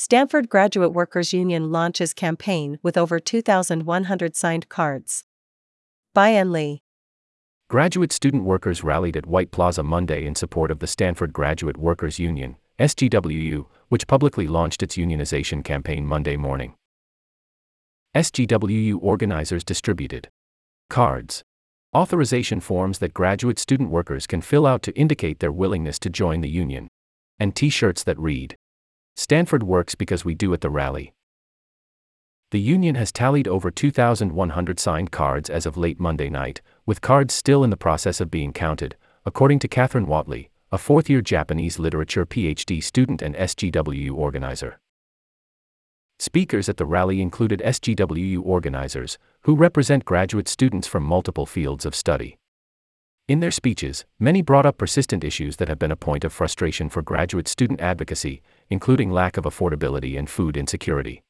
Stanford Graduate Workers Union launches campaign with over 2,100 signed cards. By Ann Lee. Graduate student workers rallied at White Plaza Monday in support of the Stanford Graduate Workers Union, SGWU, which publicly launched its unionization campaign Monday morning. SGWU organizers distributed cards, authorization forms that graduate student workers can fill out to indicate their willingness to join the union, and t shirts that read, Stanford works because we do at the rally. The union has tallied over 2,100 signed cards as of late Monday night, with cards still in the process of being counted, according to Catherine Watley, a fourth year Japanese literature PhD student and SGWU organizer. Speakers at the rally included SGWU organizers, who represent graduate students from multiple fields of study. In their speeches, many brought up persistent issues that have been a point of frustration for graduate student advocacy, including lack of affordability and food insecurity.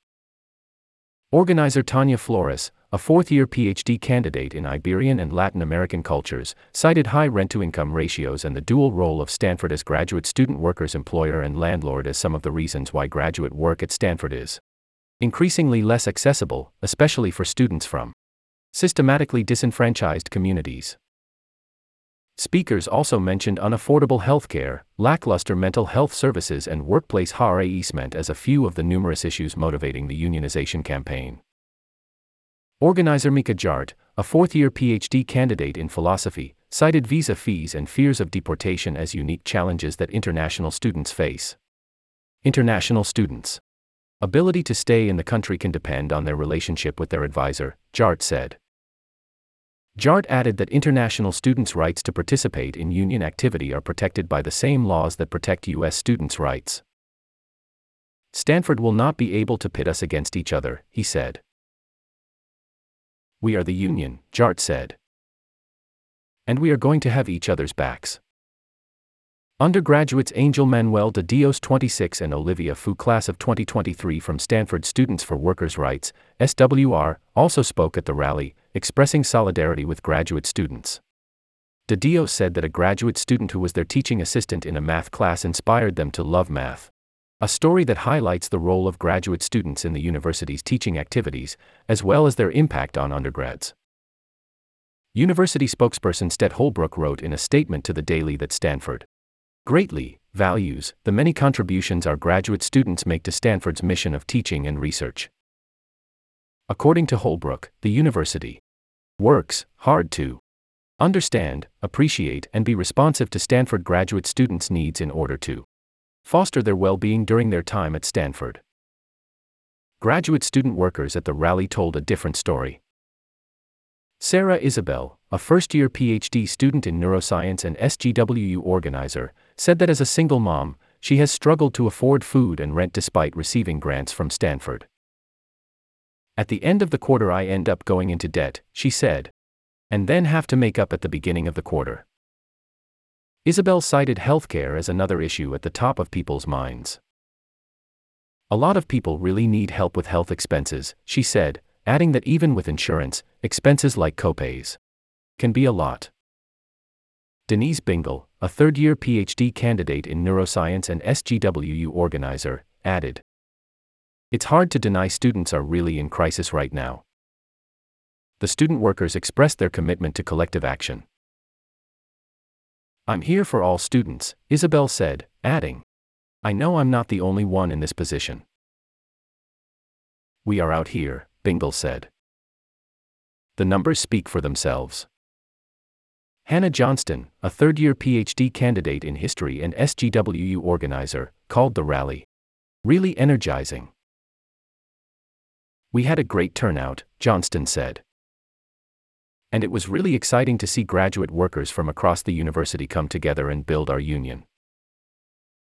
Organizer Tanya Flores, a fourth year PhD candidate in Iberian and Latin American cultures, cited high rent to income ratios and the dual role of Stanford as graduate student workers' employer and landlord as some of the reasons why graduate work at Stanford is increasingly less accessible, especially for students from systematically disenfranchised communities. Speakers also mentioned unaffordable healthcare, lackluster mental health services, and workplace harassment as a few of the numerous issues motivating the unionization campaign. Organizer Mika Jart, a fourth year PhD candidate in philosophy, cited visa fees and fears of deportation as unique challenges that international students face. International students' ability to stay in the country can depend on their relationship with their advisor, Jart said. Jart added that international students' rights to participate in union activity are protected by the same laws that protect U.S. students' rights. Stanford will not be able to pit us against each other, he said. We are the union, Jart said. And we are going to have each other's backs. Undergraduates Angel Manuel de Dios 26 and Olivia Fu class of 2023 from Stanford Students for Workers' Rights, SWR, also spoke at the rally, expressing solidarity with graduate students. De Dios said that a graduate student who was their teaching assistant in a math class inspired them to love math. A story that highlights the role of graduate students in the university's teaching activities, as well as their impact on undergrads. University spokesperson Stet Holbrook wrote in a statement to the Daily that Stanford greatly values the many contributions our graduate students make to Stanford's mission of teaching and research. According to Holbrook, the university works hard to understand, appreciate, and be responsive to Stanford graduate students' needs in order to foster their well being during their time at Stanford. Graduate student workers at the rally told a different story. Sarah Isabel, a first year PhD student in neuroscience and SGWU organizer, said that as a single mom, she has struggled to afford food and rent despite receiving grants from Stanford. At the end of the quarter, I end up going into debt, she said. And then have to make up at the beginning of the quarter. Isabel cited healthcare as another issue at the top of people's minds. A lot of people really need help with health expenses, she said, adding that even with insurance, expenses like copays can be a lot. Denise Bingle, a third year PhD candidate in neuroscience and SGWU organizer, added It's hard to deny students are really in crisis right now. The student workers expressed their commitment to collective action. I'm here for all students, Isabel said, adding, I know I'm not the only one in this position. We are out here, Bingle said. The numbers speak for themselves. Hannah Johnston, a third year PhD candidate in history and SGWU organizer, called the rally really energizing. We had a great turnout, Johnston said. And it was really exciting to see graduate workers from across the university come together and build our union.